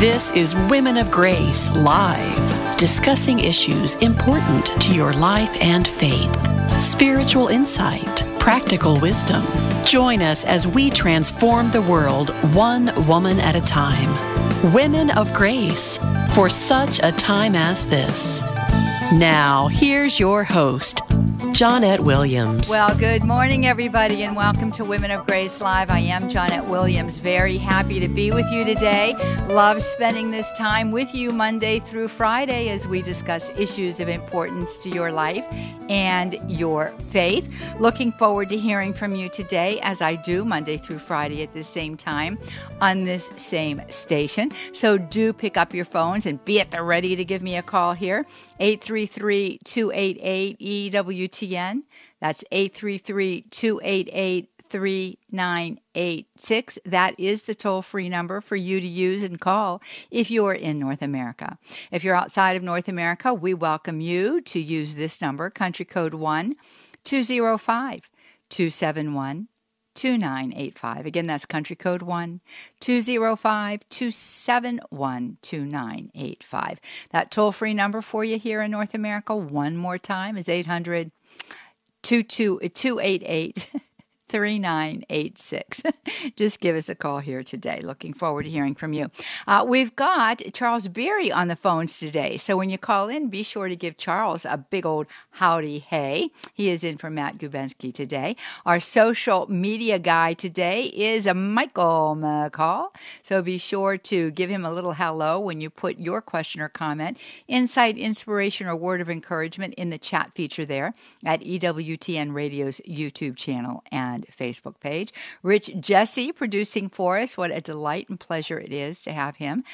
This is Women of Grace Live, discussing issues important to your life and faith, spiritual insight, practical wisdom. Join us as we transform the world one woman at a time. Women of Grace, for such a time as this. Now, here's your host, Johnnette Williams. Well, good morning, everybody, and welcome to Women of Grace Live. I am Johnnette Williams. Very happy to be with you today. Love spending this time with you Monday through Friday as we discuss issues of importance to your life and your faith. Looking forward to hearing from you today, as I do Monday through Friday at the same time on this same station. So do pick up your phones and be at the ready to give me a call here. 833 288 EWTN. That's 833 288 3986. That is the toll free number for you to use and call if you're in North America. If you're outside of North America, we welcome you to use this number, country code 1 205 271 2985. Again, that's country code 1 205 271 2985. That toll free number for you here in North America, one more time, is 800 288 3986. Just give us a call here today. Looking forward to hearing from you. Uh, we've got Charles Beery on the phones today. So when you call in, be sure to give Charles a big old howdy hey. He is in for Matt Gubensky today. Our social media guy today is Michael McCall. So be sure to give him a little hello when you put your question or comment, insight, inspiration, or word of encouragement in the chat feature there at EWTN Radio's YouTube channel and and Facebook page. Rich Jesse producing for us. What a delight and pleasure it is to have him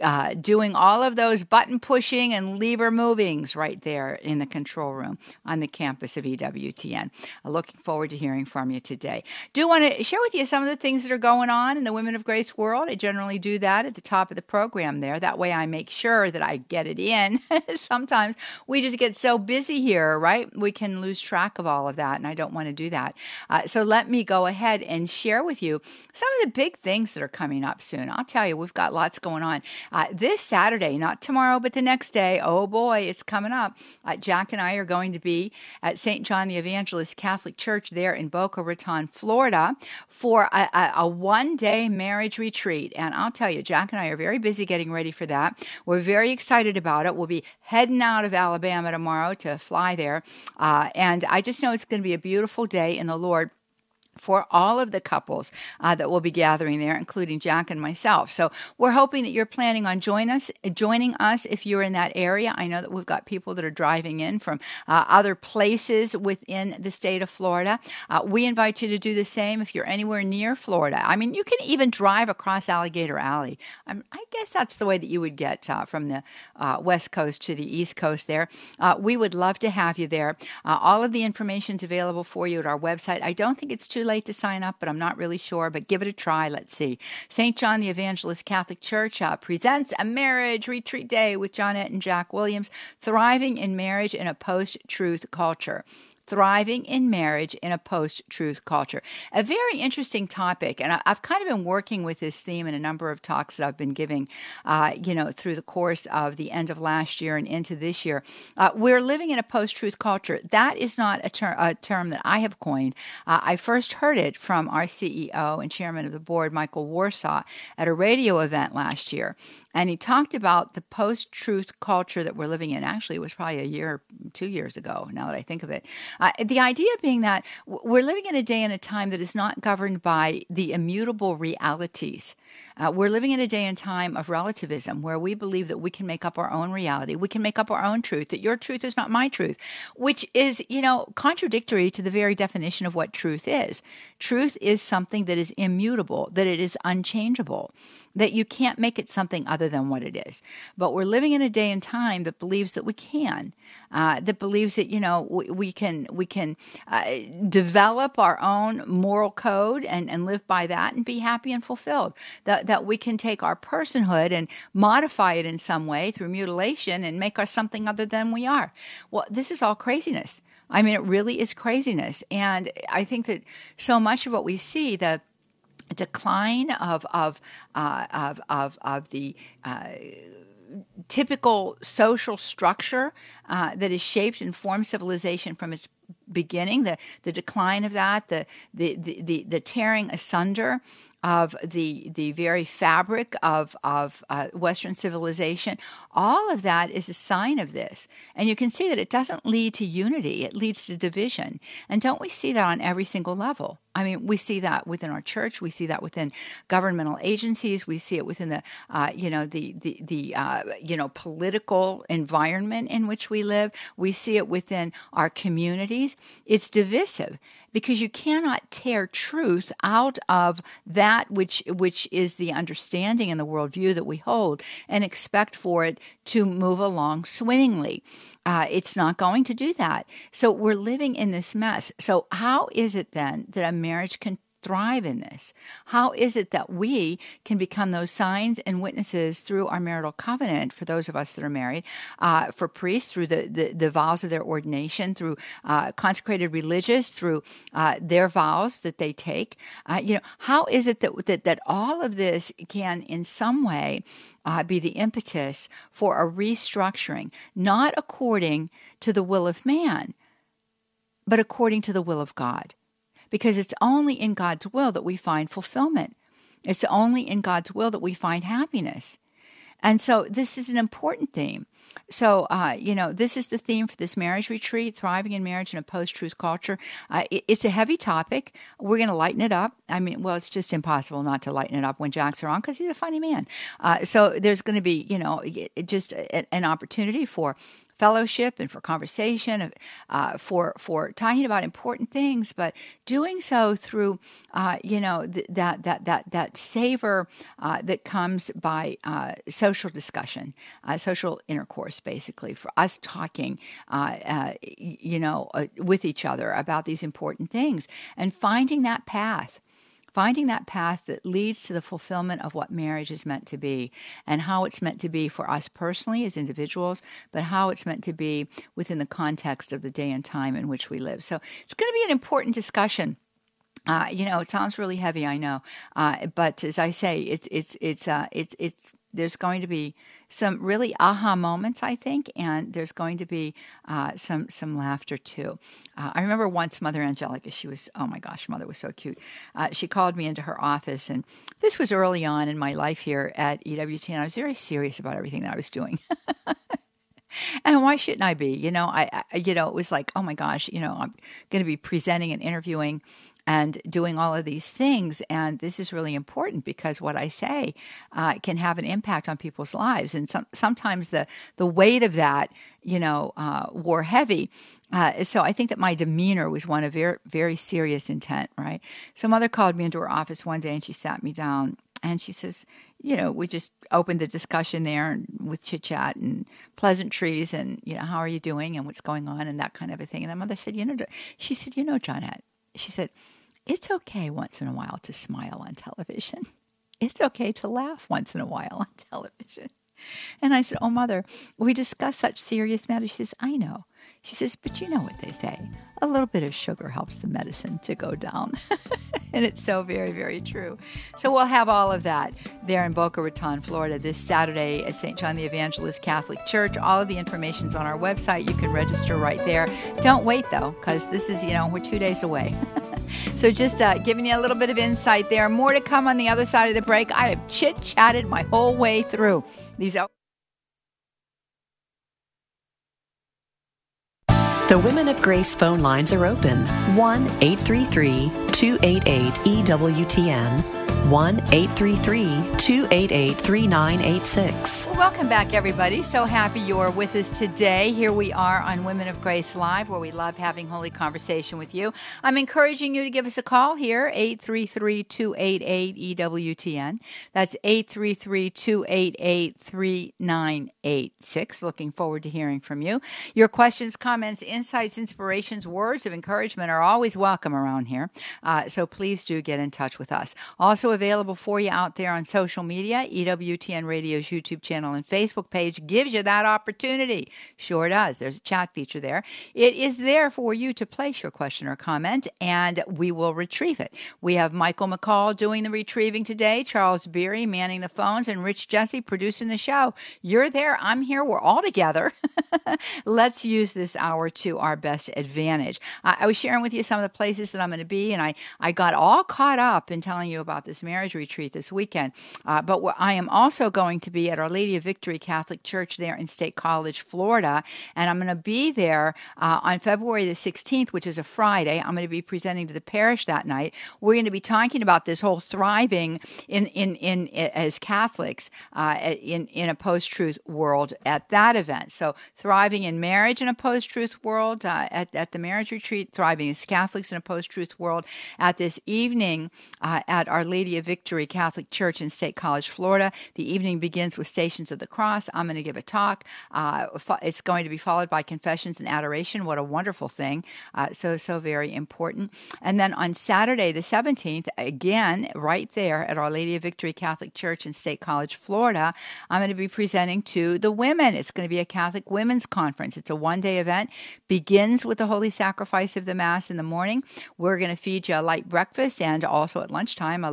uh, doing all of those button pushing and lever movings right there in the control room on the campus of EWTN. I'm looking forward to hearing from you today. Do want to share with you some of the things that are going on in the Women of Grace world. I generally do that at the top of the program there. That way I make sure that I get it in. Sometimes we just get so busy here, right? We can lose track of all of that, and I don't want to do that. Uh, so let me go ahead and share with you some of the big things that are coming up soon. I'll tell you, we've got lots going on. Uh, this Saturday, not tomorrow, but the next day, oh boy, it's coming up. Uh, Jack and I are going to be at St. John the Evangelist Catholic Church there in Boca Raton, Florida, for a, a, a one day marriage retreat. And I'll tell you, Jack and I are very busy getting ready for that. We're very excited about it. We'll be heading out of Alabama tomorrow to fly there. Uh, and I just know it's going to be a beautiful day in the Lord for all of the couples uh, that will be gathering there, including Jack and myself. So we're hoping that you're planning on join us, joining us if you're in that area. I know that we've got people that are driving in from uh, other places within the state of Florida. Uh, we invite you to do the same if you're anywhere near Florida. I mean, you can even drive across Alligator Alley. Um, I guess that's the way that you would get uh, from the uh, west coast to the east coast there. Uh, we would love to have you there. all of the information is available for you at our website. I don't think it's too late to sign up, but I'm not really sure. But give it a try. Let's see. St. John the Evangelist Catholic Church uh, presents a marriage retreat day with Johnnette and Jack Williams, thriving in marriage in a post truth culture thriving in marriage in a post truth culture. A very interesting topic, and I've kind of been working with this theme in a number of talks that I've been giving, uh, you know, through the course of the end of last year and into this year. Uh, we're living in a post truth culture. That is not a, ter- a, term that I have coined. Uh, I first heard it from our CEO and chairman of the board, Michael Warsaw, at a radio event last year. And he talked about the post truth culture that we're living in. Actually, it was probably a year, two years ago, now that I think of it. Uh, the idea being that we're living in a day and a time that is not governed by the immutable realities uh, we're living in a day and time of relativism where we believe that we can make up our own reality, we can make up our own truth, that your truth is not my truth, which is, you know, contradictory to the very definition of what truth is. Truth is something that is immutable, that it is unchangeable, that you can't make it something other than what it is. But we're living in a day and time that believes that we can, uh, that believes that you know we, we can we can uh, develop our own moral code and and live by that and be happy and fulfilled that, that we can take our personhood and modify it in some way through mutilation and make us something other than we are. Well, this is all craziness. I mean, it really is craziness. And I think that so much of what we see, the decline of of uh, of, of of the uh, typical social structure uh, that is shaped and formed civilization from its beginning the the decline of that the the, the, the tearing asunder of the the very fabric of of uh, Western civilization, all of that is a sign of this. And you can see that it doesn't lead to unity; it leads to division. And don't we see that on every single level? I mean, we see that within our church. We see that within governmental agencies. We see it within the, uh, you know, the the the uh, you know political environment in which we live. We see it within our communities. It's divisive, because you cannot tear truth out of that which which is the understanding and the worldview that we hold and expect for it to move along swimmingly. Uh, it's not going to do that. So we're living in this mess. So how is it then that a marriage can thrive in this? How is it that we can become those signs and witnesses through our marital covenant for those of us that are married, uh, for priests through the, the, the, vows of their ordination, through uh, consecrated religious, through uh, their vows that they take? Uh, you know, how is it that, that, that all of this can in some way uh, be the impetus for a restructuring, not according to the will of man, but according to the will of God? Because it's only in God's will that we find fulfillment. It's only in God's will that we find happiness. And so this is an important theme. So, uh, you know, this is the theme for this marriage retreat thriving in marriage in a post truth culture. Uh, it, it's a heavy topic. We're going to lighten it up. I mean, well, it's just impossible not to lighten it up when Jack's around because he's a funny man. Uh, so, there's going to be, you know, just a, an opportunity for fellowship and for conversation, uh, for for talking about important things, but doing so through uh, you know th- that that that that savor uh, that comes by uh, social discussion, uh, social intercourse, basically for us talking, uh, you know, with each other about these important things and finding that path finding that path that leads to the fulfillment of what marriage is meant to be and how it's meant to be for us personally as individuals, but how it's meant to be within the context of the day and time in which we live. So it's going to be an important discussion. Uh, you know, it sounds really heavy, I know, uh, but as I say, it's it's it's uh, it's it's there's going to be some really aha moments, I think, and there's going to be uh, some some laughter too. Uh, I remember once Mother Angelica, she was oh my gosh, Mother was so cute. Uh, she called me into her office, and this was early on in my life here at EWT, and I was very serious about everything that I was doing. and why shouldn't I be? You know, I, I, you know, it was like, oh my gosh, you know, I'm going to be presenting and interviewing and doing all of these things. And this is really important because what I say uh, can have an impact on people's lives. And some, sometimes the, the weight of that, you know, uh, wore heavy. Uh, so I think that my demeanor was one of very, very serious intent, right? So mother called me into her office one day and she sat me down and she says, you know, we just opened the discussion there with chit chat and pleasantries and, you know, how are you doing and what's going on and that kind of a thing. And the mother said, you know, she said, you know, Johnnette, she said, it's okay once in a while to smile on television. It's okay to laugh once in a while on television. And I said, Oh, mother, we discuss such serious matters. She says, I know. She says, But you know what they say a little bit of sugar helps the medicine to go down. and it's so very, very true. So we'll have all of that there in Boca Raton, Florida, this Saturday at St. John the Evangelist Catholic Church. All of the information's on our website. You can register right there. Don't wait, though, because this is, you know, we're two days away. so just uh, giving you a little bit of insight there. More to come on the other side of the break. I have chit chatted my whole way through these. The Women of Grace phone lines are open. 1 833 288 EWTN 1 833 288 3986. Welcome back, everybody. So happy you're with us today. Here we are on Women of Grace Live, where we love having holy conversation with you. I'm encouraging you to give us a call here, 833 288 EWTN. That's 833 288 3986. Looking forward to hearing from you. Your questions, comments, insights, inspirations, words of encouragement are always welcome around here. Uh, so please do get in touch with us. Also, available for you out there on social media. EWTN Radio's YouTube channel and Facebook page gives you that opportunity. Sure does. There's a chat feature there. It is there for you to place your question or comment, and we will retrieve it. We have Michael McCall doing the retrieving today, Charles Beery manning the phones, and Rich Jesse producing the show. You're there. I'm here. We're all together. Let's use this hour to our best advantage. Uh, I was sharing with you some of the places that I'm going to be, and I, I got all caught up in telling you about this marriage retreat this weekend. Uh, but I am also going to be at Our Lady of Victory Catholic Church there in State College, Florida, and I'm going to be there uh, on February the 16th, which is a Friday. I'm going to be presenting to the parish that night. We're going to be talking about this whole thriving in in in, in as Catholics uh, in in a post truth world at that event. So thriving in marriage in a post truth world uh, at at the marriage retreat, thriving as Catholics in a post truth world at this evening uh, at Our Lady of Victory Catholic Church in State College, Florida. The evening begins with Stations of the Cross. I'm going to give a talk. Uh, it's going to be followed by confessions and adoration. What a wonderful thing! Uh, so so very important. And then on Saturday the 17th, again right there at Our Lady of Victory Catholic Church in State College, Florida, I'm going to be presenting to the women. It's going to be a Catholic Women's Conference. It's a one day event. Begins with the Holy Sacrifice of the Mass in the morning. We're going to feed you a light breakfast and also at lunchtime a,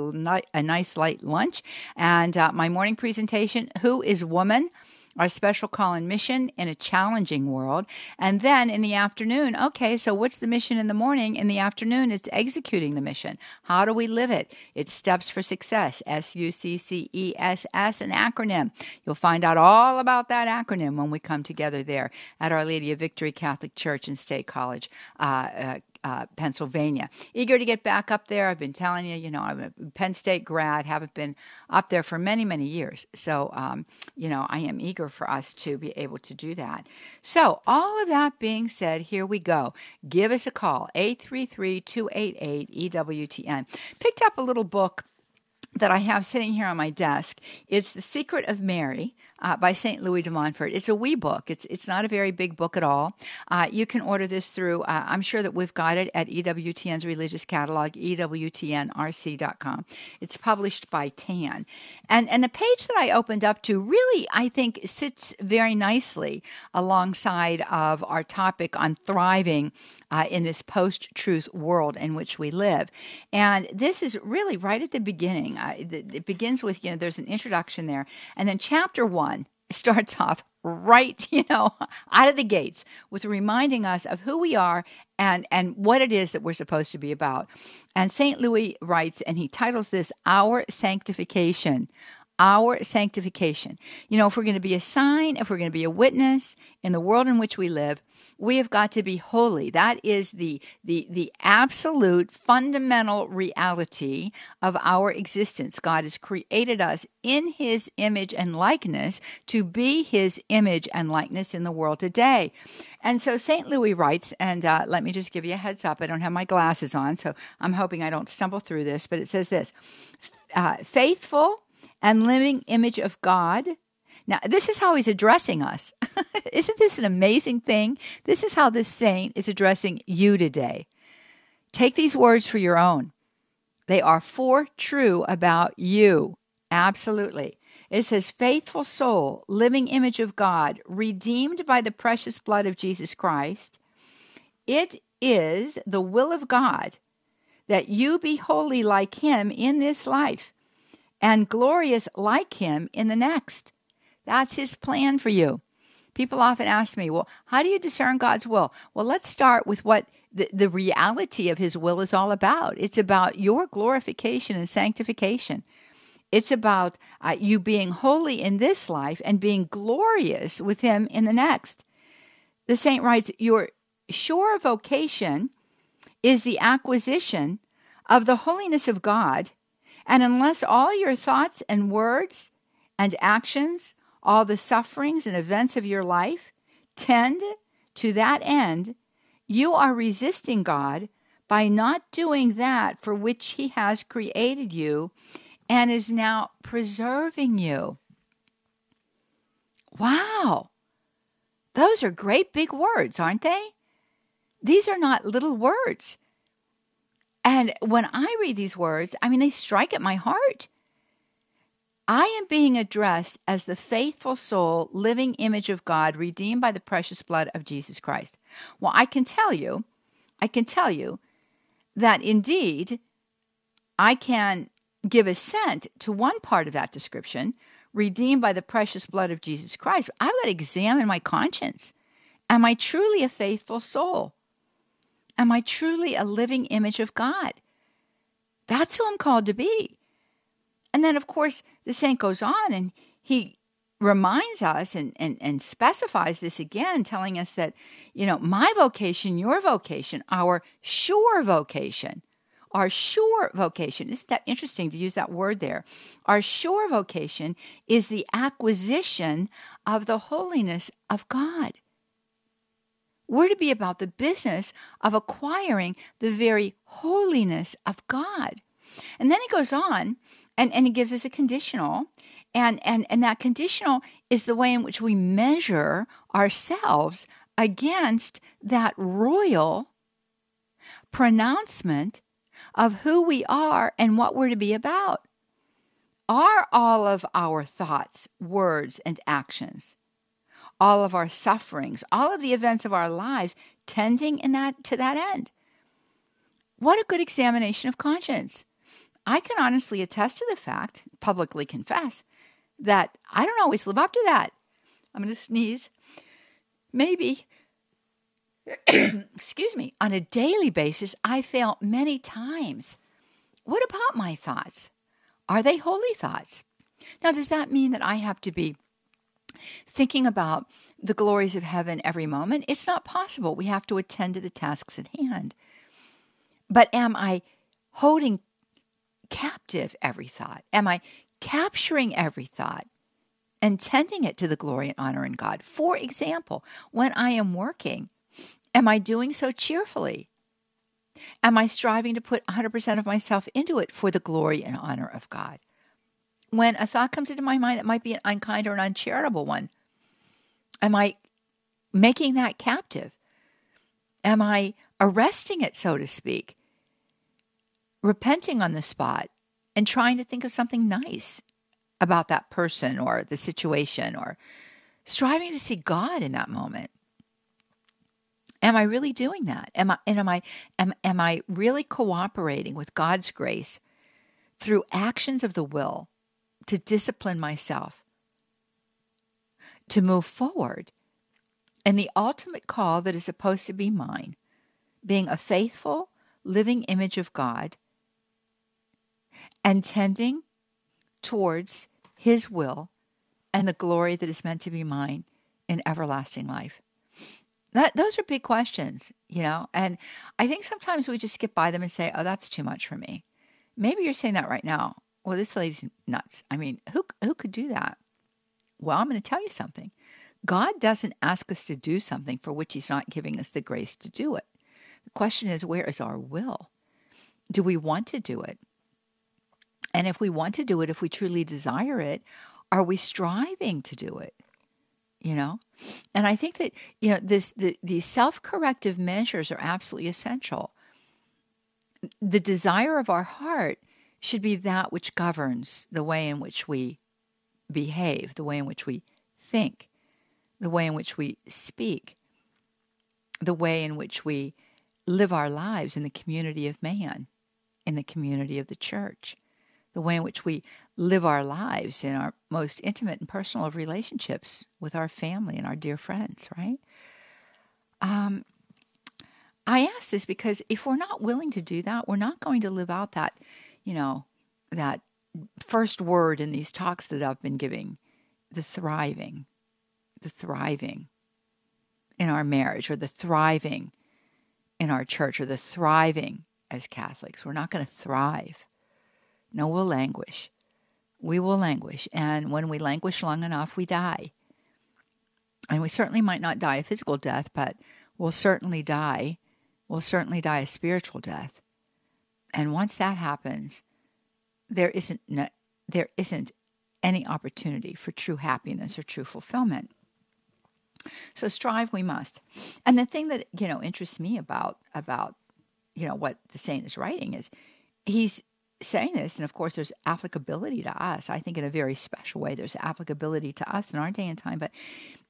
a nice light lunch. And uh, my morning presentation Who is Woman? our special call and mission in a challenging world. And then in the afternoon, okay, so what's the mission in the morning? In the afternoon, it's executing the mission. How do we live it? It's Steps for Success, S U C C E S S, an acronym. You'll find out all about that acronym when we come together there at Our Lady of Victory Catholic Church and State College, uh, uh, uh, Pennsylvania. Eager to get back up there. I've been telling you, you know, I'm a Penn State grad, haven't been up there for many, many years. So, um, you know, I am eager for us to be able to do that. So, all of that being said, here we go. Give us a call, 833 288 EWTN. Picked up a little book that I have sitting here on my desk. It's The Secret of Mary uh, by St. Louis de Montfort. It's a wee book. It's it's not a very big book at all. Uh, you can order this through. Uh, I'm sure that we've got it at EWTN's religious catalog, ewtnrc.com. It's published by Tan, and and the page that I opened up to really I think sits very nicely alongside of our topic on thriving uh, in this post-truth world in which we live. And this is really right at the beginning. Uh, it begins with you know there's an introduction there, and then chapter one one starts off right, you know, out of the gates with reminding us of who we are and and what it is that we're supposed to be about. And St. Louis writes and he titles this Our Sanctification. Our sanctification. You know, if we're going to be a sign, if we're going to be a witness in the world in which we live, we have got to be holy. That is the, the, the absolute fundamental reality of our existence. God has created us in his image and likeness to be his image and likeness in the world today. And so St. Louis writes, and uh, let me just give you a heads up. I don't have my glasses on, so I'm hoping I don't stumble through this, but it says this uh, faithful and living image of God now, this is how he's addressing us. Isn't this an amazing thing? This is how this saint is addressing you today. Take these words for your own. They are for true about you. Absolutely. It says, faithful soul, living image of God, redeemed by the precious blood of Jesus Christ. It is the will of God that you be holy like him in this life and glorious like him in the next. That's His plan for you. People often ask me, well, how do you discern God's will? Well, let's start with what the, the reality of His will is all about. It's about your glorification and sanctification. It's about uh, you being holy in this life and being glorious with Him in the next. The saint writes, Your sure vocation is the acquisition of the holiness of God, and unless all your thoughts and words and actions all the sufferings and events of your life tend to that end, you are resisting God by not doing that for which He has created you and is now preserving you. Wow! Those are great big words, aren't they? These are not little words. And when I read these words, I mean, they strike at my heart. I am being addressed as the faithful soul, living image of God, redeemed by the precious blood of Jesus Christ. Well, I can tell you, I can tell you that indeed I can give assent to one part of that description, redeemed by the precious blood of Jesus Christ. I've got to examine my conscience. Am I truly a faithful soul? Am I truly a living image of God? That's who I'm called to be. And then, of course, the saint goes on and he reminds us and, and, and specifies this again, telling us that, you know, my vocation, your vocation, our sure vocation, our sure vocation, isn't that interesting to use that word there? Our sure vocation is the acquisition of the holiness of God. We're to be about the business of acquiring the very holiness of God. And then he goes on and, and he gives us a conditional. And, and, and that conditional is the way in which we measure ourselves against that royal pronouncement of who we are and what we're to be about. Are all of our thoughts, words, and actions all of our sufferings, all of the events of our lives tending in that to that end. What a good examination of conscience. I can honestly attest to the fact, publicly confess, that I don't always live up to that. I'm going to sneeze. Maybe, excuse me, on a daily basis, I fail many times. What about my thoughts? Are they holy thoughts? Now, does that mean that I have to be thinking about the glories of heaven every moment. It's not possible. We have to attend to the tasks at hand. But am I holding captive every thought? Am I capturing every thought and tending it to the glory and honor in God? For example, when I am working, am I doing so cheerfully? Am I striving to put 100% of myself into it for the glory and honor of God? When a thought comes into my mind that might be an unkind or an uncharitable one, am I making that captive? Am I arresting it, so to speak? Repenting on the spot and trying to think of something nice about that person or the situation or striving to see God in that moment. Am I really doing that? Am I and am I am, am I really cooperating with God's grace through actions of the will to discipline myself, to move forward. And the ultimate call that is supposed to be mine, being a faithful, living image of God and tending towards His will and the glory that is meant to be mine in everlasting life. That, those are big questions, you know, and I think sometimes we just skip by them and say, oh, that's too much for me. Maybe you're saying that right now well, this lady's nuts. I mean, who, who could do that? Well, I'm going to tell you something. God doesn't ask us to do something for which He's not giving us the grace to do it. The question is, where is our will? Do we want to do it? And if we want to do it, if we truly desire it, are we striving to do it? You know? And I think that, you know, this the, these self-corrective measures are absolutely essential. The desire of our heart should be that which governs the way in which we behave, the way in which we think, the way in which we speak, the way in which we live our lives in the community of man, in the community of the church, the way in which we live our lives in our most intimate and personal of relationships with our family and our dear friends, right? Um, I ask this because if we're not willing to do that, we're not going to live out that you know, that first word in these talks that I've been giving the thriving, the thriving in our marriage, or the thriving in our church, or the thriving as Catholics. We're not going to thrive. No, we'll languish. We will languish. And when we languish long enough, we die. And we certainly might not die a physical death, but we'll certainly die. We'll certainly die a spiritual death. And once that happens, there isn't there isn't any opportunity for true happiness or true fulfillment. So strive we must. And the thing that, you know, interests me about about you know, what the saint is writing is he's saying this, and of course, there's applicability to us. I think in a very special way, there's applicability to us in our day and time. But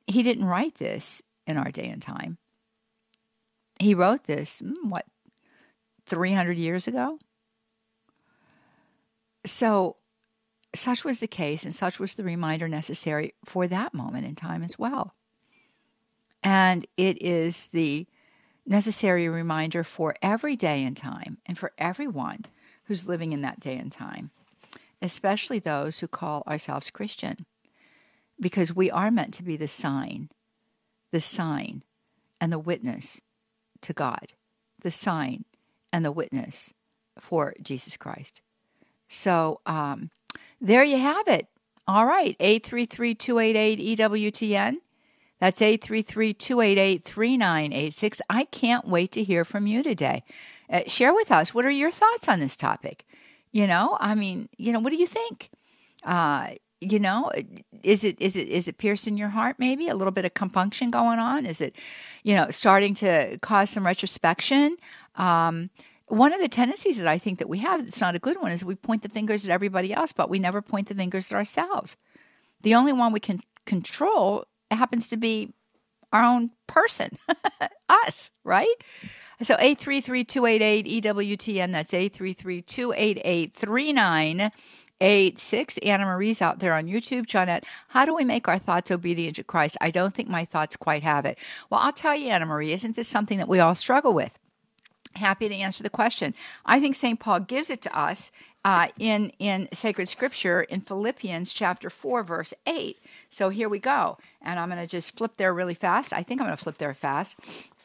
he didn't write this in our day and time. He wrote this, hmm, what, 300 years ago? So, such was the case, and such was the reminder necessary for that moment in time as well. And it is the necessary reminder for every day and time and for everyone who's living in that day and time, especially those who call ourselves Christian, because we are meant to be the sign, the sign and the witness to God, the sign and the witness for Jesus Christ. So um, there you have it. All right, 833 288 EWTN. That's 833 288 3986. I can't wait to hear from you today. Uh, share with us what are your thoughts on this topic? You know, I mean, you know, what do you think? Uh, you know, is it is it is it piercing your heart? Maybe a little bit of compunction going on. Is it, you know, starting to cause some retrospection? Um, one of the tendencies that I think that we have that's not a good one is we point the fingers at everybody else, but we never point the fingers at ourselves. The only one we can control happens to be our own person, us, right? So 833-288-EWTN, that's 833-288-3986. Anna Marie's out there on YouTube. Johnnette, how do we make our thoughts obedient to Christ? I don't think my thoughts quite have it. Well, I'll tell you, Anna Marie, isn't this something that we all struggle with? Happy to answer the question. I think St. Paul gives it to us uh, in in sacred scripture in Philippians chapter four, verse eight. So here we go, and I'm going to just flip there really fast. I think I'm going to flip there fast.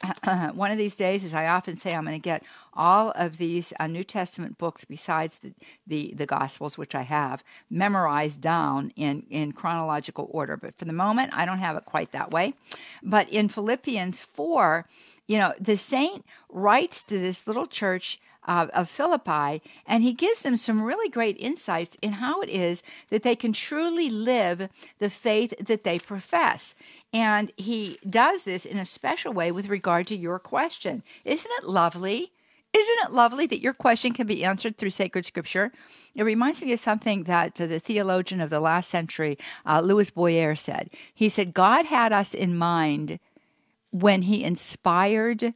One of these days, as I often say, I'm going to get all of these uh, New Testament books, besides the, the the Gospels, which I have memorized down in in chronological order. But for the moment, I don't have it quite that way. But in Philippians four, you know, the saint writes to this little church uh, of Philippi, and he gives them some really great insights in how it is that they can truly live the faith that they profess. And he does this in a special way with regard to your question. Isn't it lovely? Isn't it lovely that your question can be answered through sacred scripture? It reminds me of something that uh, the theologian of the last century, uh, Louis Bouyer, said. He said, God had us in mind when he inspired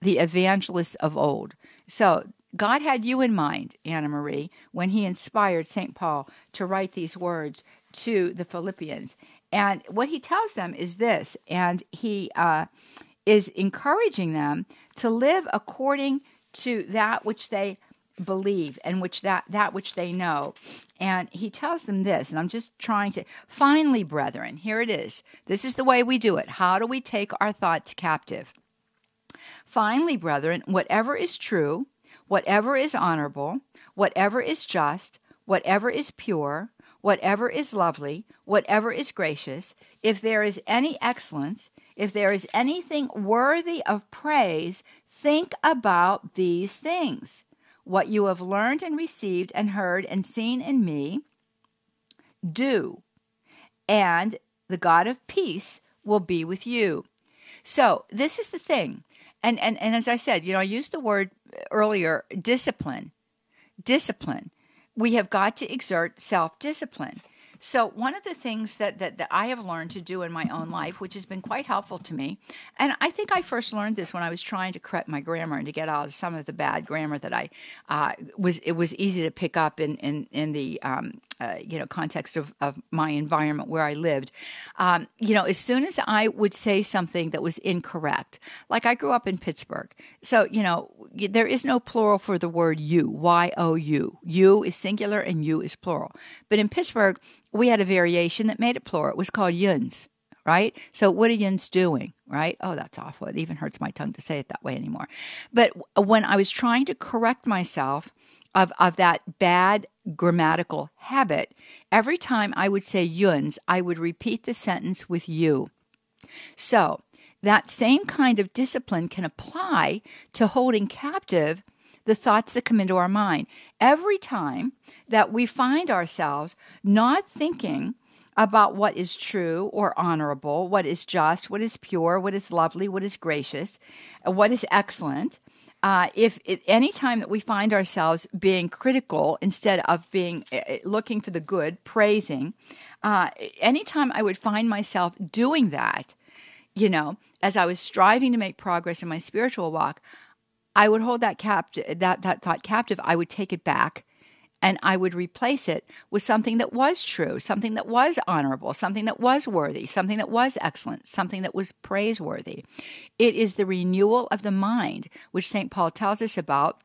the evangelists of old. So God had you in mind, Anna Marie, when he inspired St. Paul to write these words to the Philippians. And what he tells them is this, and he uh, is encouraging them to live according to that which they believe and which that that which they know. And he tells them this and i'm just trying to finally brethren here it is this is the way we do it. How do we take our thoughts captive? Finally, brethren, whatever is true, whatever is honorable, whatever is just, whatever is pure, whatever is lovely, whatever is gracious, if there is any excellence, if there is anything worthy of praise, think about these things. What you have learned and received and heard and seen in me, do, and the God of peace will be with you. So, this is the thing and and and as I said, you know, I used the word earlier, discipline. Discipline. We have got to exert self-discipline. So one of the things that, that, that I have learned to do in my own life, which has been quite helpful to me, and I think I first learned this when I was trying to correct my grammar and to get out of some of the bad grammar that I uh, was. It was easy to pick up in in in the um, uh, you know context of, of my environment where I lived. Um, you know, as soon as I would say something that was incorrect, like I grew up in Pittsburgh, so you know there is no plural for the word you. Y O U. You is singular and you is plural. But in Pittsburgh, we had a variation that made it plural. It was called yuns right? So what are yuns doing, right? Oh, that's awful. It even hurts my tongue to say it that way anymore. But when I was trying to correct myself of, of that bad grammatical habit, every time I would say yuns, I would repeat the sentence with you. So that same kind of discipline can apply to holding captive the thoughts that come into our mind. Every time that we find ourselves not thinking about what is true or honorable, what is just, what is pure, what is lovely, what is gracious, what is excellent, uh, if any time that we find ourselves being critical instead of being uh, looking for the good, praising, uh, anytime I would find myself doing that, you know, as I was striving to make progress in my spiritual walk, I would hold that captive, that that thought captive. I would take it back, and I would replace it with something that was true, something that was honorable, something that was worthy, something that was excellent, something that was praiseworthy. It is the renewal of the mind, which St. Paul tells us about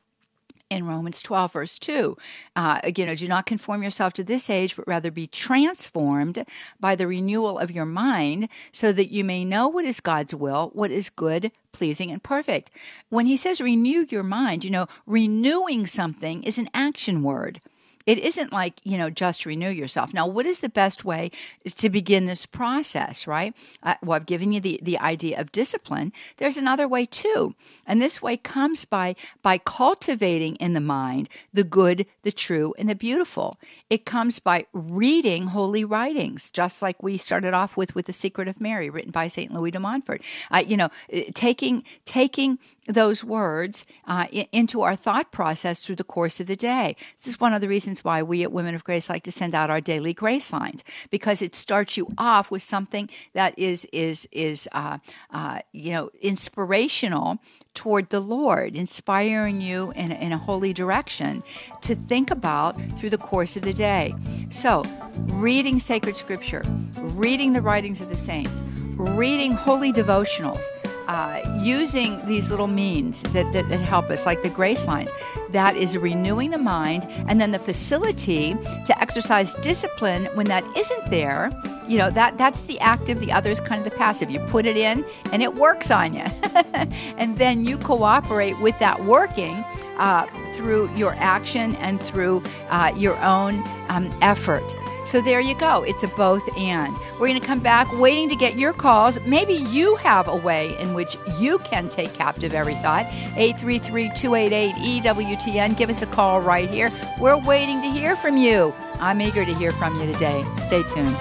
in Romans 12, verse 2. Uh, do not conform yourself to this age, but rather be transformed by the renewal of your mind, so that you may know what is God's will, what is good, pleasing, and perfect. When he says renew your mind, you know, renewing something is an action word. It isn't like, you know, just renew yourself. Now, what is the best way to begin this process, right? Uh, well, I've given you the, the idea of discipline. There's another way too. And this way comes by by cultivating in the mind the good, the true, and the beautiful. It comes by reading holy writings, just like we started off with with the Secret of Mary, written by Saint Louis de Montfort. Uh, you know, uh, taking taking those words uh, into our thought process through the course of the day. This is one of the reasons why we at Women of Grace like to send out our daily grace lines because it starts you off with something that is is is uh, uh, you know inspirational toward the Lord, inspiring you in, in a holy direction to think about through the course of the day. So, reading sacred scripture, reading the writings of the saints, reading holy devotionals uh, using these little means that, that, that, help us, like the grace lines, that is renewing the mind, and then the facility to exercise discipline when that isn't there. You know that that's the active, the other is kind of the passive. You put it in, and it works on you, and then you cooperate with that working uh, through your action and through uh, your own um, effort. So there you go. It's a both and. We're going to come back waiting to get your calls. Maybe you have a way in which you can take captive every thought. 833 288 EWTN. Give us a call right here. We're waiting to hear from you. I'm eager to hear from you today. Stay tuned.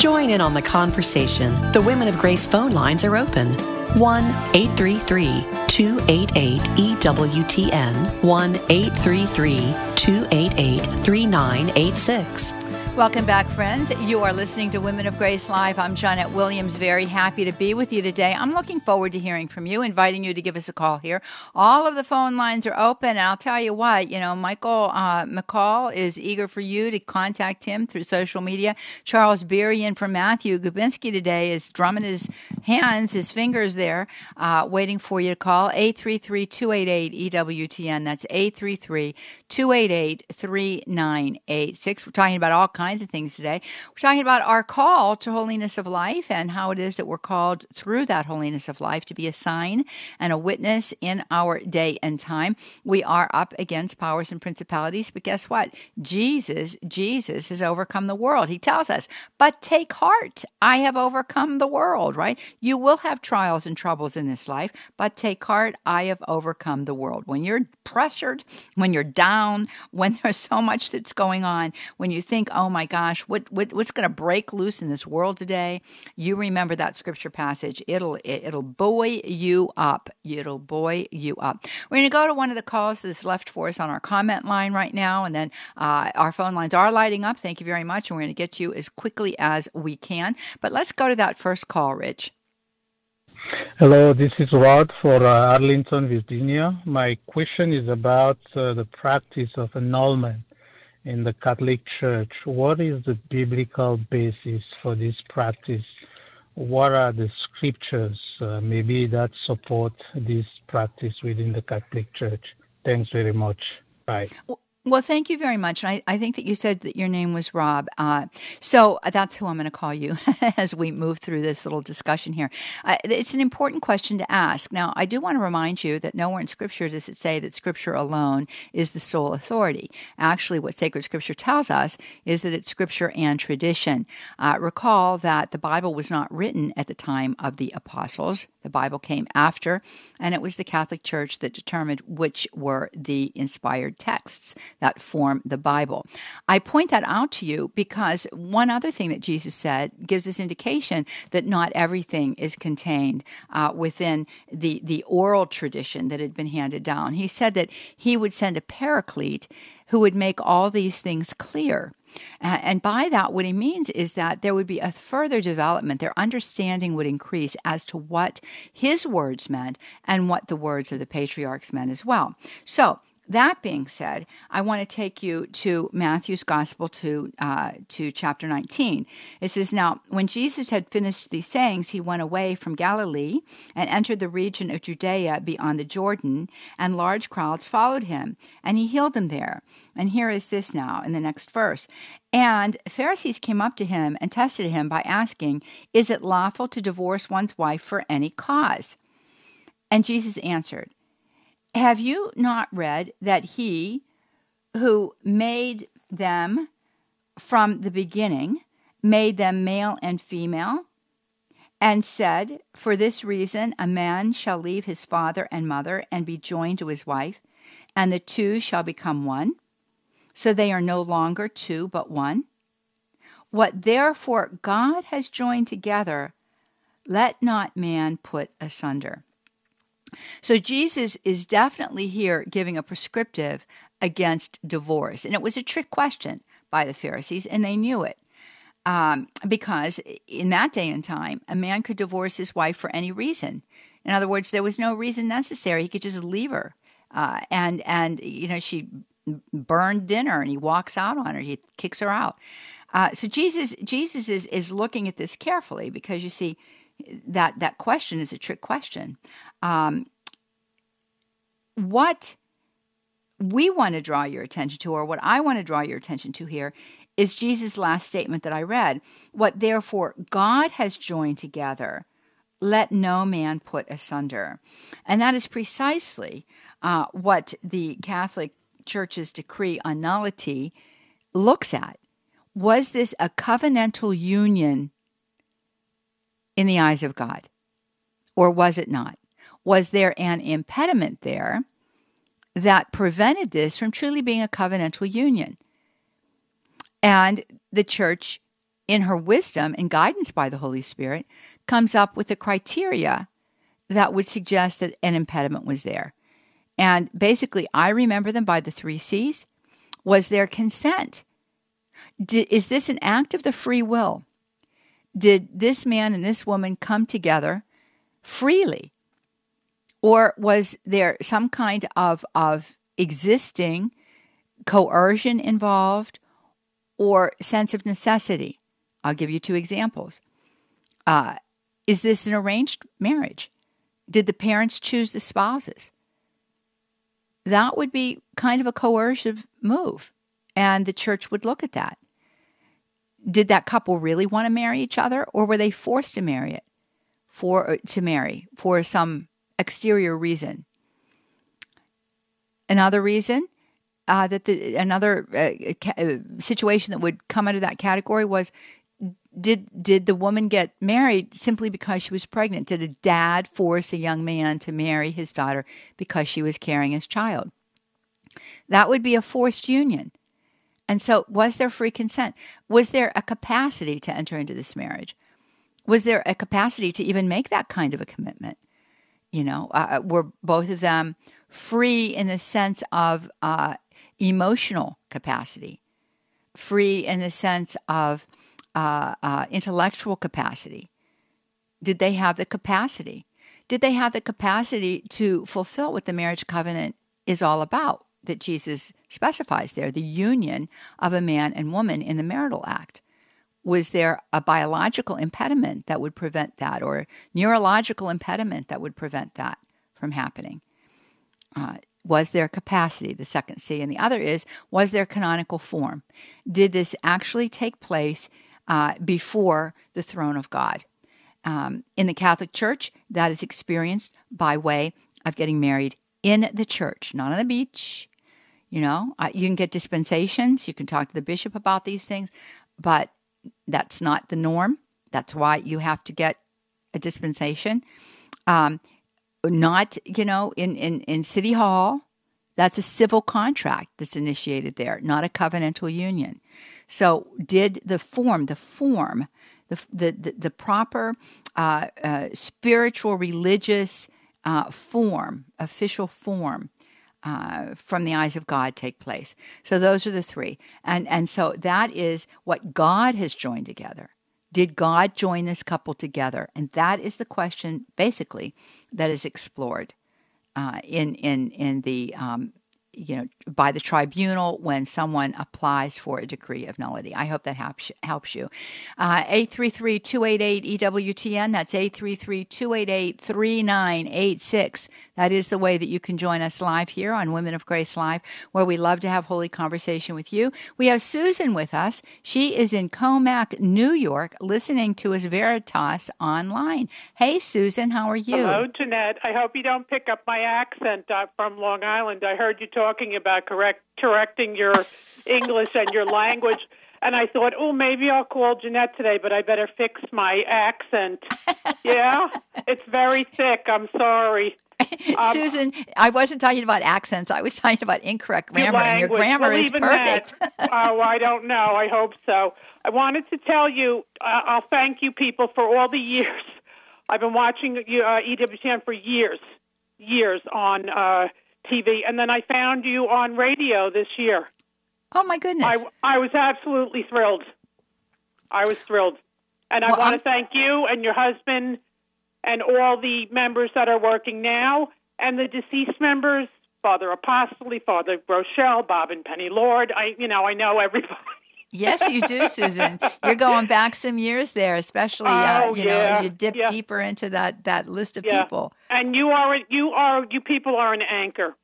Join in on the conversation. The Women of Grace phone lines are open. 1 833 288 EWTN, 1 833 288 3986. Welcome back, friends. You are listening to Women of Grace Live. I'm Johnnette Williams. Very happy to be with you today. I'm looking forward to hearing from you, inviting you to give us a call here. All of the phone lines are open. And I'll tell you what, you know, Michael uh, McCall is eager for you to contact him through social media. Charles Beery in from Matthew Gubinski today is drumming his hands, his fingers there, uh, waiting for you to call 833 288 EWTN. That's 833 288 3986. We're talking about all kinds kinds of things today. We're talking about our call to holiness of life and how it is that we're called through that holiness of life to be a sign and a witness in our day and time. We are up against powers and principalities, but guess what? Jesus, Jesus has overcome the world. He tells us, but take heart, I have overcome the world, right? You will have trials and troubles in this life, but take heart, I have overcome the world. When you're pressured, when you're down, when there's so much that's going on, when you think, oh my gosh, what, what what's going to break loose in this world today? You remember that scripture passage. It'll it, will buoy you up. It'll buoy you up. We're going to go to one of the calls that's left for us on our comment line right now, and then uh, our phone lines are lighting up. Thank you very much, and we're going to get you as quickly as we can. But let's go to that first call, Rich. Hello, this is Rod for uh, Arlington, Virginia. My question is about uh, the practice of annulment in the Catholic Church. What is the biblical basis for this practice? What are the scriptures uh, maybe that support this practice within the Catholic Church? Thanks very much. Bye. Well, well, thank you very much. I, I think that you said that your name was Rob. Uh, so uh, that's who I'm going to call you as we move through this little discussion here. Uh, it's an important question to ask. Now, I do want to remind you that nowhere in Scripture does it say that Scripture alone is the sole authority. Actually, what sacred Scripture tells us is that it's Scripture and tradition. Uh, recall that the Bible was not written at the time of the apostles, the Bible came after, and it was the Catholic Church that determined which were the inspired texts that form the Bible. I point that out to you because one other thing that Jesus said gives us indication that not everything is contained uh, within the, the oral tradition that had been handed down. He said that he would send a paraclete who would make all these things clear. And by that, what he means is that there would be a further development. Their understanding would increase as to what his words meant and what the words of the patriarchs meant as well. So, that being said, I want to take you to Matthew's Gospel to uh, to chapter 19. It says, "Now, when Jesus had finished these sayings, he went away from Galilee and entered the region of Judea beyond the Jordan, and large crowds followed him, and he healed them there." And here is this now in the next verse. And Pharisees came up to him and tested him by asking, "Is it lawful to divorce one's wife for any cause?" And Jesus answered, have you not read that he who made them from the beginning made them male and female? And said, For this reason, a man shall leave his father and mother and be joined to his wife, and the two shall become one. So they are no longer two, but one. What therefore God has joined together, let not man put asunder. So Jesus is definitely here giving a prescriptive against divorce. And it was a trick question by the Pharisees, and they knew it. Um, because in that day and time, a man could divorce his wife for any reason. In other words, there was no reason necessary. He could just leave her. Uh, and, and, you know, she burned dinner and he walks out on her, he kicks her out. Uh, so Jesus, Jesus is, is looking at this carefully because you see, that that question is a trick question. Um, what we want to draw your attention to, or what I want to draw your attention to here, is Jesus' last statement that I read. What therefore God has joined together, let no man put asunder. And that is precisely uh, what the Catholic Church's decree on nullity looks at. Was this a covenantal union in the eyes of God? Or was it not? Was there an impediment there that prevented this from truly being a covenantal union? And the church, in her wisdom and guidance by the Holy Spirit, comes up with a criteria that would suggest that an impediment was there. And basically, I remember them by the three C's. Was there consent? Is this an act of the free will? Did this man and this woman come together freely? Or was there some kind of, of existing coercion involved or sense of necessity? I'll give you two examples. Uh, is this an arranged marriage? Did the parents choose the spouses? That would be kind of a coercive move, and the church would look at that did that couple really want to marry each other or were they forced to marry it for to marry for some exterior reason another reason uh, that the another uh, ca- uh, situation that would come under that category was did did the woman get married simply because she was pregnant did a dad force a young man to marry his daughter because she was carrying his child that would be a forced union and so, was there free consent? Was there a capacity to enter into this marriage? Was there a capacity to even make that kind of a commitment? You know, uh, uh were both of them free in the sense of uh, emotional capacity, free in the sense of uh, uh, intellectual capacity? Did they have the capacity? Did they have the capacity to fulfill what the marriage covenant is all about? that Jesus specifies there the union of a man and woman in the marital act. Was there a biological impediment that would prevent that, or neurological impediment that would prevent that from happening? Uh, was there capacity, the second C? And the other is, was there canonical form? Did this actually take place uh, before the throne of God? Um, in the Catholic Church, that is experienced by way of getting married in the church, not on the beach, you know, you can get dispensations. You can talk to the bishop about these things, but that's not the norm. That's why you have to get a dispensation. Um, not, you know, in, in, in City Hall. That's a civil contract that's initiated there, not a covenantal union. So, did the form, the form, the, the, the, proper uh, uh, spiritual, religious uh, form, official form, uh, from the eyes of God take place. So those are the three, and and so that is what God has joined together. Did God join this couple together? And that is the question, basically, that is explored uh, in in in the um, you know by the tribunal when someone applies for a decree of nullity. I hope that helps helps you. Uh, eight three three two eight eight EWTN. That's 833-288-3986. That is the way that you can join us live here on Women of Grace Live, where we love to have holy conversation with you. We have Susan with us. She is in Commack, New York, listening to us Veritas online. Hey, Susan, how are you? Hello, Johnnette. I hope you don't pick up my accent uh, from Long Island. I heard you talking about correct correcting your English and your language. And I thought, oh, maybe I'll call Johnnette today, but I better fix my accent. yeah, it's very thick. I'm sorry. Um, Susan, I wasn't talking about accents. I was talking about incorrect grammar, your and your grammar well, is perfect. oh, I don't know. I hope so. I wanted to tell you, uh, I'll thank you people for all the years. I've been watching uh, EWTN for years, years on uh, TV, and then I found you on radio this year. Oh my goodness! I, I was absolutely thrilled. I was thrilled, and I well, want I'm... to thank you and your husband and all the members that are working now, and the deceased members, Father Apostoli, Father Groeschel, Bob and Penny Lord. I, you know, I know everybody. Yes, you do, Susan. You're going back some years there, especially uh, oh, you know as you dip yeah. deeper into that that list of yeah. people. And you are you are you people are an anchor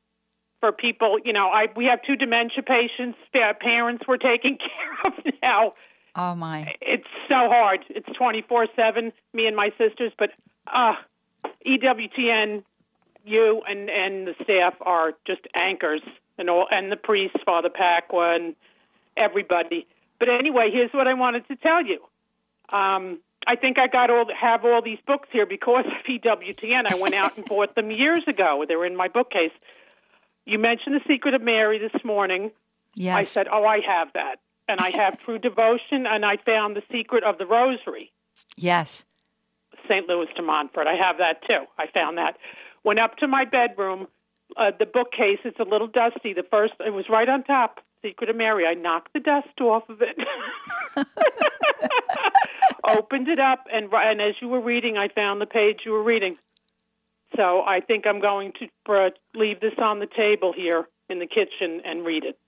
for people. You know, I we have two dementia patients. Their parents we're taking care of now. Oh my! It's so hard. It's twenty four seven. Me and my sisters, but uh, EWTN, you and and the staff are just anchors, and all, and the priests, Father Pacwa, and everybody. But anyway, here's what I wanted to tell you. Um, I think I got all have all these books here because of EWTN. I went out and bought them years ago. They were in my bookcase. You mentioned the Secret of Mary this morning. Yes. I said, "Oh, I have that," and I have True Devotion, and I found the Secret of the Rosary. Yes. St. Louis de Montfort. I have that too. I found that. Went up to my bedroom. Uh, the bookcase is a little dusty. The first, it was right on top. Secret of Mary. I knocked the dust off of it. Opened it up, and and as you were reading, I found the page you were reading. So I think I'm going to uh, leave this on the table here in the kitchen and read it.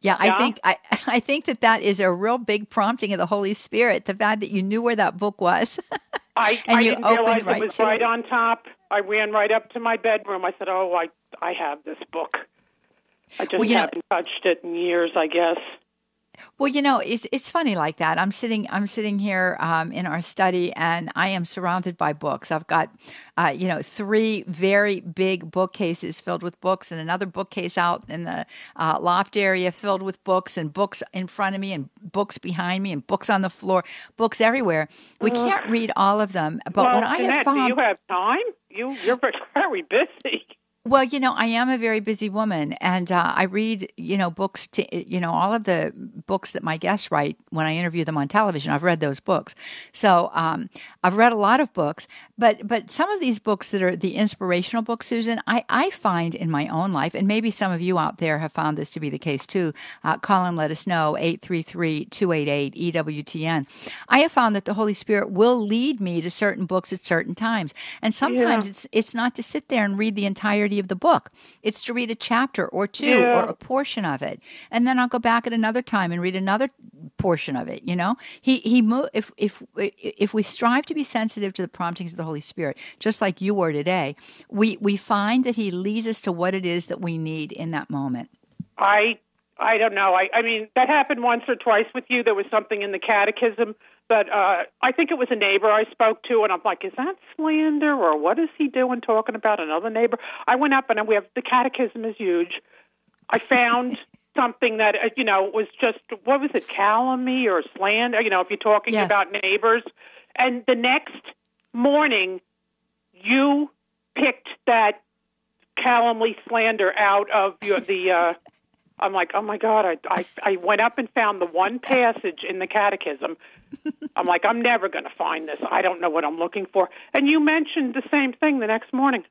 Yeah, I think I, I think that that is a real big prompting of the Holy Spirit. The fact that you knew where that book was, I, and I you didn't opened realize right it was right it. on top. I ran right up to my bedroom. I said, "Oh, I I have this book." I just Well, you haven't touched it in years, I guess. Well, you know, it's it's funny like that. I'm sitting I'm sitting here um, in our study, and I am surrounded by books. I've got, uh, you know, three very big bookcases filled with books, and another bookcase out in the uh, loft area filled with books, and books in front of me, and books behind me, and books on the floor, books everywhere. We can't read all of them, but well, what I have found, do you have time? You you're very busy. Well, you know, I am a very busy woman, and uh, I read, you know, books. To, you know, all of the books that my guests write when I interview them on television. I've read those books, so um, I've read a lot of books. But but some of these books that are the inspirational books, Susan, I I find in my own life, and maybe some of you out there have found this to be the case too. Uh, call and let us know 833-288 EWTN. I have found that the Holy Spirit will lead me to certain books at certain times, and sometimes Yeah. it's it's not to sit there and read the entirety of the book. It's to read a chapter or two Yeah. or a portion of it, and then I'll go back at another time and read another portion of it. You know, he he mo- if if if we strive to be sensitive to the promptings of the Holy Spirit, just like you were today, we we find that he leads us to what it is that we need in that moment. I I don't know. I I mean that happened once or twice with you. There was something in the catechism, but uh I think it was a neighbor I spoke to, and I'm like, is that slander or what is he doing talking about another neighbor? I went up and we have the catechism is huge. I found something that uh, you know was just what was it calumny or slander? You know, if you're talking Yes. about neighbors, and the next morning you picked that Calumny slander out of your, the. Uh, I'm like, oh my God! I, I I went up and found the one passage in the Catechism. I'm like, I'm never going to find this. I don't know what I'm looking for. And you mentioned the same thing the next morning.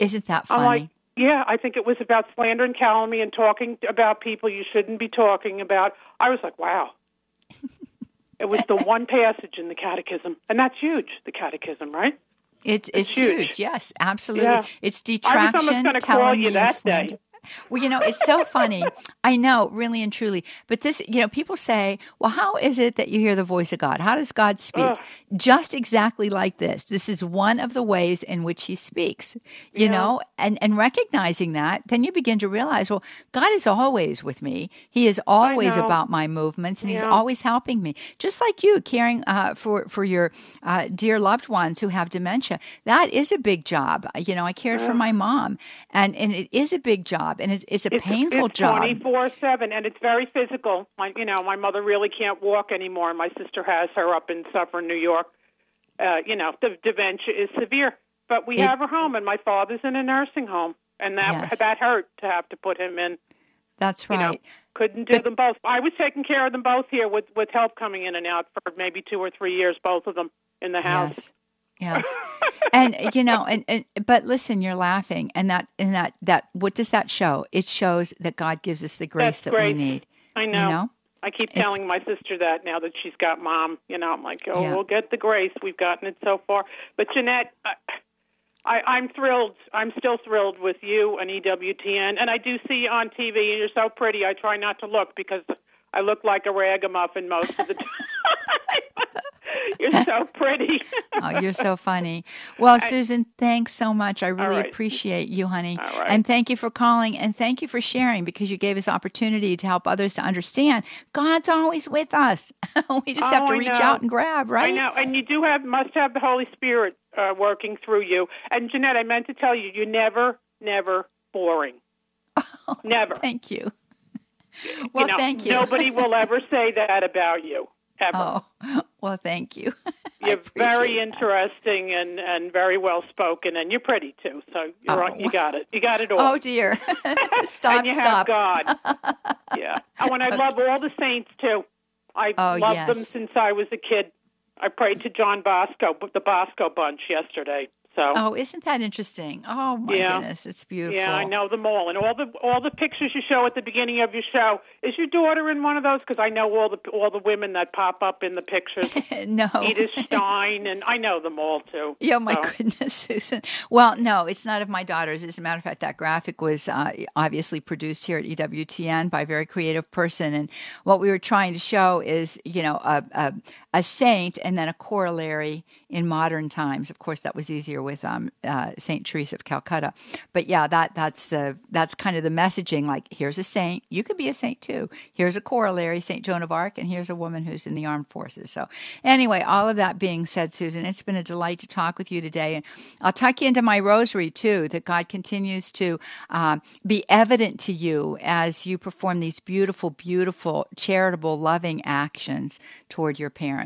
Isn't that I'm funny? like, yeah, I think it was about slander and calumny and talking about people you shouldn't be talking about. I was like, wow. it was the one passage in the Catechism, and that's huge. The Catechism, right? it's, it's it's huge. huge. Yes, absolutely. Yeah. It's I was detraction. almost going to call you that day. Well, you know, it's so funny. I know, really and truly. But this, you know, people say, well, how is it that you hear the voice of God? How does God speak? Ugh. Just exactly like this. This is one of the ways in which he speaks, you Yeah. know, and, and recognizing that, then you begin to realize, well, God is always with me. He is always about my movements and he's always helping me. Just like you caring uh, for, for your uh, dear loved ones who have dementia. That is a big job. You know, I cared for my mom and, and it is a big job and it, it's a It's, painful it's job. 24 7, and it's very physical. My, you know, my mother really can't walk anymore. My sister has her up in Suffern, New York. Uh, you know, the dementia is severe. But we It- have her home, and my father's in a nursing home. And that Yes. that hurt to have to put him in. That's You right. know, couldn't do But- them both. I was taking care of them both here with with help coming in and out for maybe two or three years, both of them in the house. Yes. Yes. and you know, and, and but listen, you're laughing and that and that that what does that show? It shows that God gives us the grace That's that we need. I know. You know? I keep It's- telling my sister that now that she's got mom. You know, I'm like, oh, Yeah. we'll get the grace. We've gotten it so far. But Johnnette, I, I, I'm thrilled. I'm still thrilled with you and EWTN, and I do see you on TV, and you're so pretty. I try not to look because I look like a ragamuffin most of the time. you're so pretty. Oh, you're so funny. Well, Susan, thanks so much. I really right. appreciate you, honey. Right. And thank you for calling and thank you for sharing because you gave us opportunity to help others to understand God's always with us. we just have Oh, to I reach know. out and grab, right? I know, and you do have must have the Holy Spirit uh, working through you. And Johnnette, I meant to tell you, you're never, never boring. never. Thank you. Well, you know, thank you. Nobody will ever say that about you, ever. Oh, well, thank you. You're very that. interesting and, and very well spoken, and you're pretty too. So you're Oh. you got it. You got it all. Oh dear! stop! and you stop! have God. yeah. Oh, and I love all the saints too. I Oh, loved them since I was a kid. I prayed to John Bosco, the Bosco bunch yesterday. So Oh, isn't that interesting? Oh my Yeah. goodness, it's beautiful. Yeah, I know them all, and all the all the pictures you show at the beginning of your show. Is your daughter in one of those? Because I know all the all the women that pop up in the pictures. no. Edith Stein, and I know them all too. Yeah, my So, goodness, Susan. Well, no, it's not of my daughters. As a matter of fact, that graphic was uh, obviously produced here at EWTN by a very creative person. And what we were trying to show is, you know, a, a, a saint and then a corollary in modern times. Of course, that was easier with um, uh, Saint Teresa of Calcutta. But yeah, that that's the that's kind of the messaging. Like, here's a saint. You could be a saint too. Here's a corollary, Saint Joan of Arc, and here's a woman who's in the armed forces. So, anyway, all of that being said, Susan, it's been a delight to talk with you today, and I'll tuck you into my rosary too. That God continues to um, be evident to you as you perform these beautiful, beautiful, charitable, loving actions toward your parents.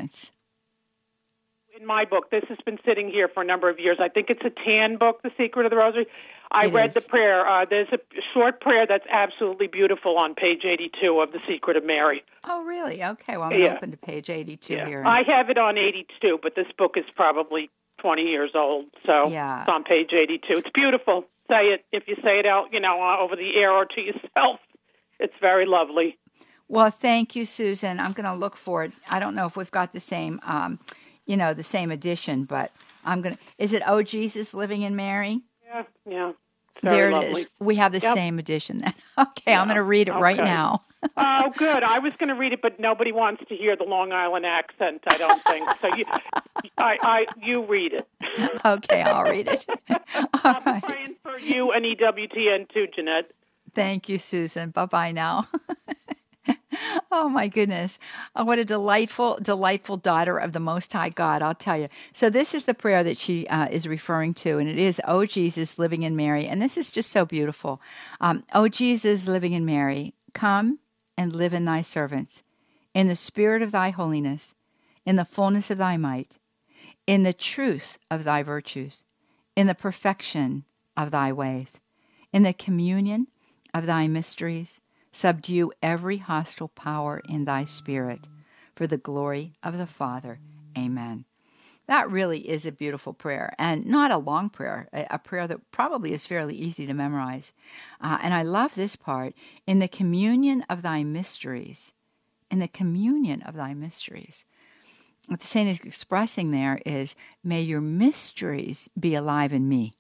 In my book, this has been sitting here for a number of years. I think it's a TAN book, The Secret of the Rosary. I It read is. the prayer. Uh, there's a short prayer that's absolutely beautiful on page 82 of The Secret of Mary. Oh, really? Okay. Well, I'm going to Yeah. open to page 82 Yeah. here. I have it on 82, but this book is probably 20 years old, so Yeah. it's on page 82. It's beautiful. Say it if you say it out, you know, uh, over the air or to yourself. It's very lovely. Well, thank you, Susan. I'm going to look for it. I don't know if we've got the same, um, you know, the same edition, but I'm going to. Is it Oh Jesus Living in Mary? Yeah, yeah. There it lovely. is. We have the Yep. same edition then. Okay, I'm going to read it right now. Oh, good. I was going to read it, but nobody wants to hear the Long Island accent. I don't think so. You, I, I, you read it. Okay, I'll read it. I'm right. praying for you and EWTN too, Johnnette. Thank you, Susan. Bye bye now. Oh my goodness. Oh, what a delightful, delightful daughter of the Most High God, I'll tell you. So, this is the prayer that she uh, is referring to, and it is, Oh Jesus, living in Mary. And this is just so beautiful. Um, oh Jesus, living in Mary, come and live in thy servants, in the spirit of thy holiness, in the fullness of thy might, in the truth of thy virtues, in the perfection of thy ways In the communion of thy mysteries, subdue every hostile power in thy spirit for the glory of the Father. Amen. That really is a beautiful prayer and not a long prayer, a, prayer that probably is fairly easy to memorize. Uh, and I love this part in the communion of thy mysteries. In the communion of thy mysteries. What the saint is expressing there is, may your mysteries be alive in me.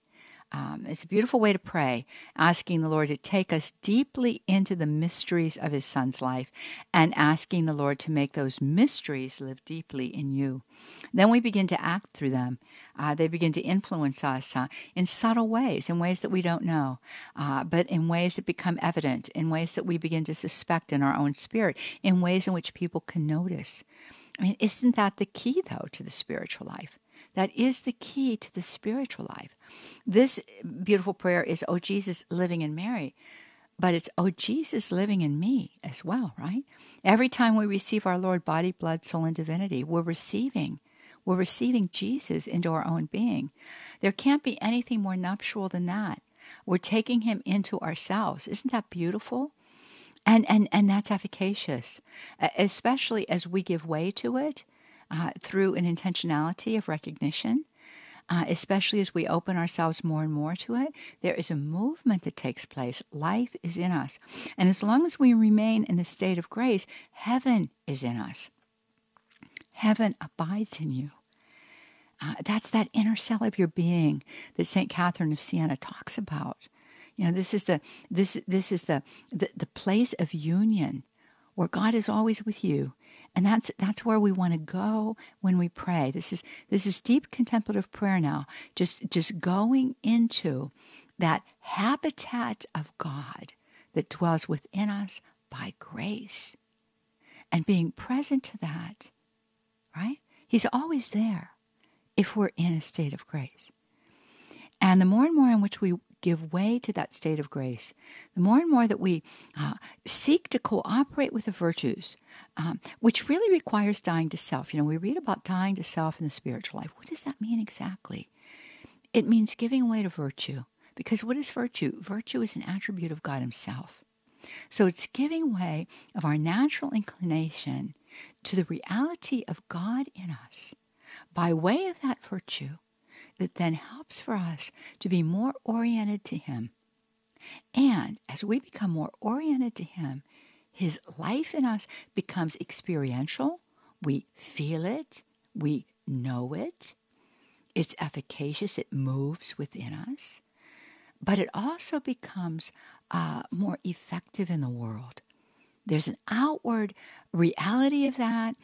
Um, it's a beautiful way to pray, asking the Lord to take us deeply into the mysteries of His Son's life and asking the Lord to make those mysteries live deeply in you. Then we begin to act through them. Uh, they begin to influence us uh, in subtle ways, in ways that we don't know, uh, but in ways that become evident, in ways that we begin to suspect in our own spirit, in ways in which people can notice. I mean, isn't that the key, though, to the spiritual life? That is the key to the spiritual life. This beautiful prayer is, Oh Jesus, living in Mary. But it's, Oh Jesus, living in me as well, right? Every time we receive our Lord, body, blood, soul, and divinity, we're receiving. We're receiving Jesus into our own being. There can't be anything more nuptial than that. We're taking him into ourselves. Isn't that beautiful? And, and, and that's efficacious, especially as we give way to it uh, through an intentionality of recognition, uh, especially as we open ourselves more and more to it. There is a movement that takes place. Life is in us. And as long as we remain in the state of grace, heaven is in us. Heaven abides in you. Uh, that's that inner cell of your being that St. Catherine of Siena talks about. You know, this is the this this is the, the, the place of union where God is always with you and that's that's where we want to go when we pray. This is this is deep contemplative prayer now. Just just going into that habitat of God that dwells within us by grace and being present to that, right? He's always there if we're in a state of grace. And the more and more in which we give way to that state of grace, the more and more that we uh, seek to cooperate with the virtues, um, which really requires dying to self. You know, we read about dying to self in the spiritual life. What does that mean exactly? It means giving way to virtue. Because what is virtue? Virtue is an attribute of God Himself. So it's giving way of our natural inclination to the reality of God in us by way of that virtue that then helps for us to be more oriented to Him. And as we become more oriented to Him, His life in us becomes experiential. We feel it, we know it, it's efficacious, it moves within us, but it also becomes uh, more effective in the world. There's an outward reality of that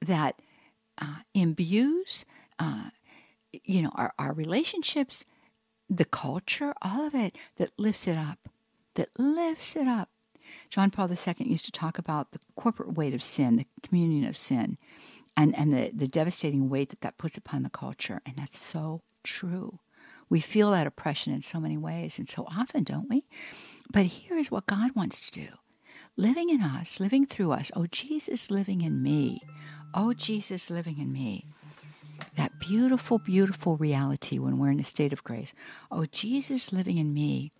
that uh, imbues uh, you know, our, our relationships, the culture, all of it that lifts it up, that lifts it up. John Paul II used to talk about the corporate weight of sin, the communion of sin, and, and the, the devastating weight that that puts upon the culture. And that's so true. We feel that oppression in so many ways, and so often, don't we? But here is what God wants to do living in us, living through us. Oh, Jesus living in me. Oh, Jesus living in me that beautiful, beautiful reality when we're in a state of grace. Oh, Jesus living in me.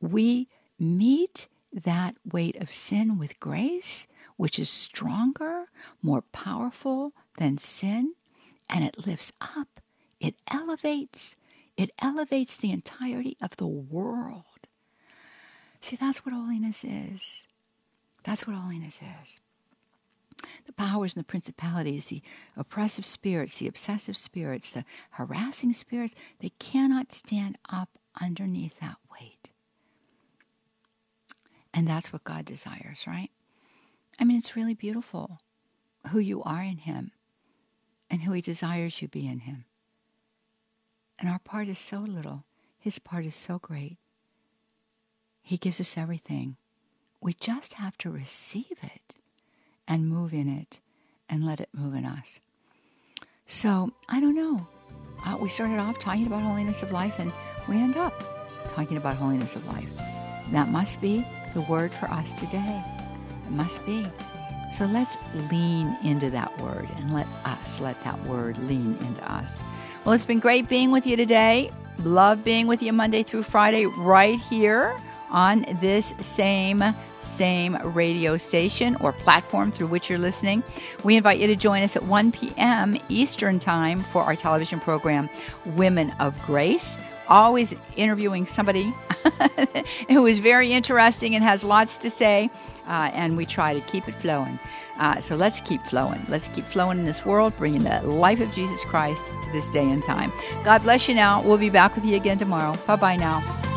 We meet that weight of sin with grace, which is stronger, more powerful than sin, and it lifts up, it elevates, it elevates the entirety of the world. See, that's what holiness is. That's what holiness is the powers and the principalities, the oppressive spirits, the obsessive spirits, the harassing spirits, they cannot stand up underneath that weight. And that's what God desires, right? I mean, it's really beautiful who you are in Him and who He desires you be in Him. And our part is so little, His part is so great. He gives us everything. We just have to receive it and move in it and let it move in us. So, I don't know. Uh, we started off talking about holiness of life and we end up talking about holiness of life. That must be the word for us today. It must be. So let's lean into that word and let us let that word lean into us. Well, it's been great being with you today. Love being with you Monday through Friday right here on this same same radio station or platform through which you're listening. We invite you to join us at 1 p.m. Eastern Time for our television program Women of Grace always interviewing somebody who is very interesting and has lots to say, uh, and we try to keep it flowing. Uh, so let's keep flowing. Let's keep flowing in this world, bringing the life of Jesus Christ to this day and time. God bless you now. We'll be back with you again tomorrow. Bye bye now.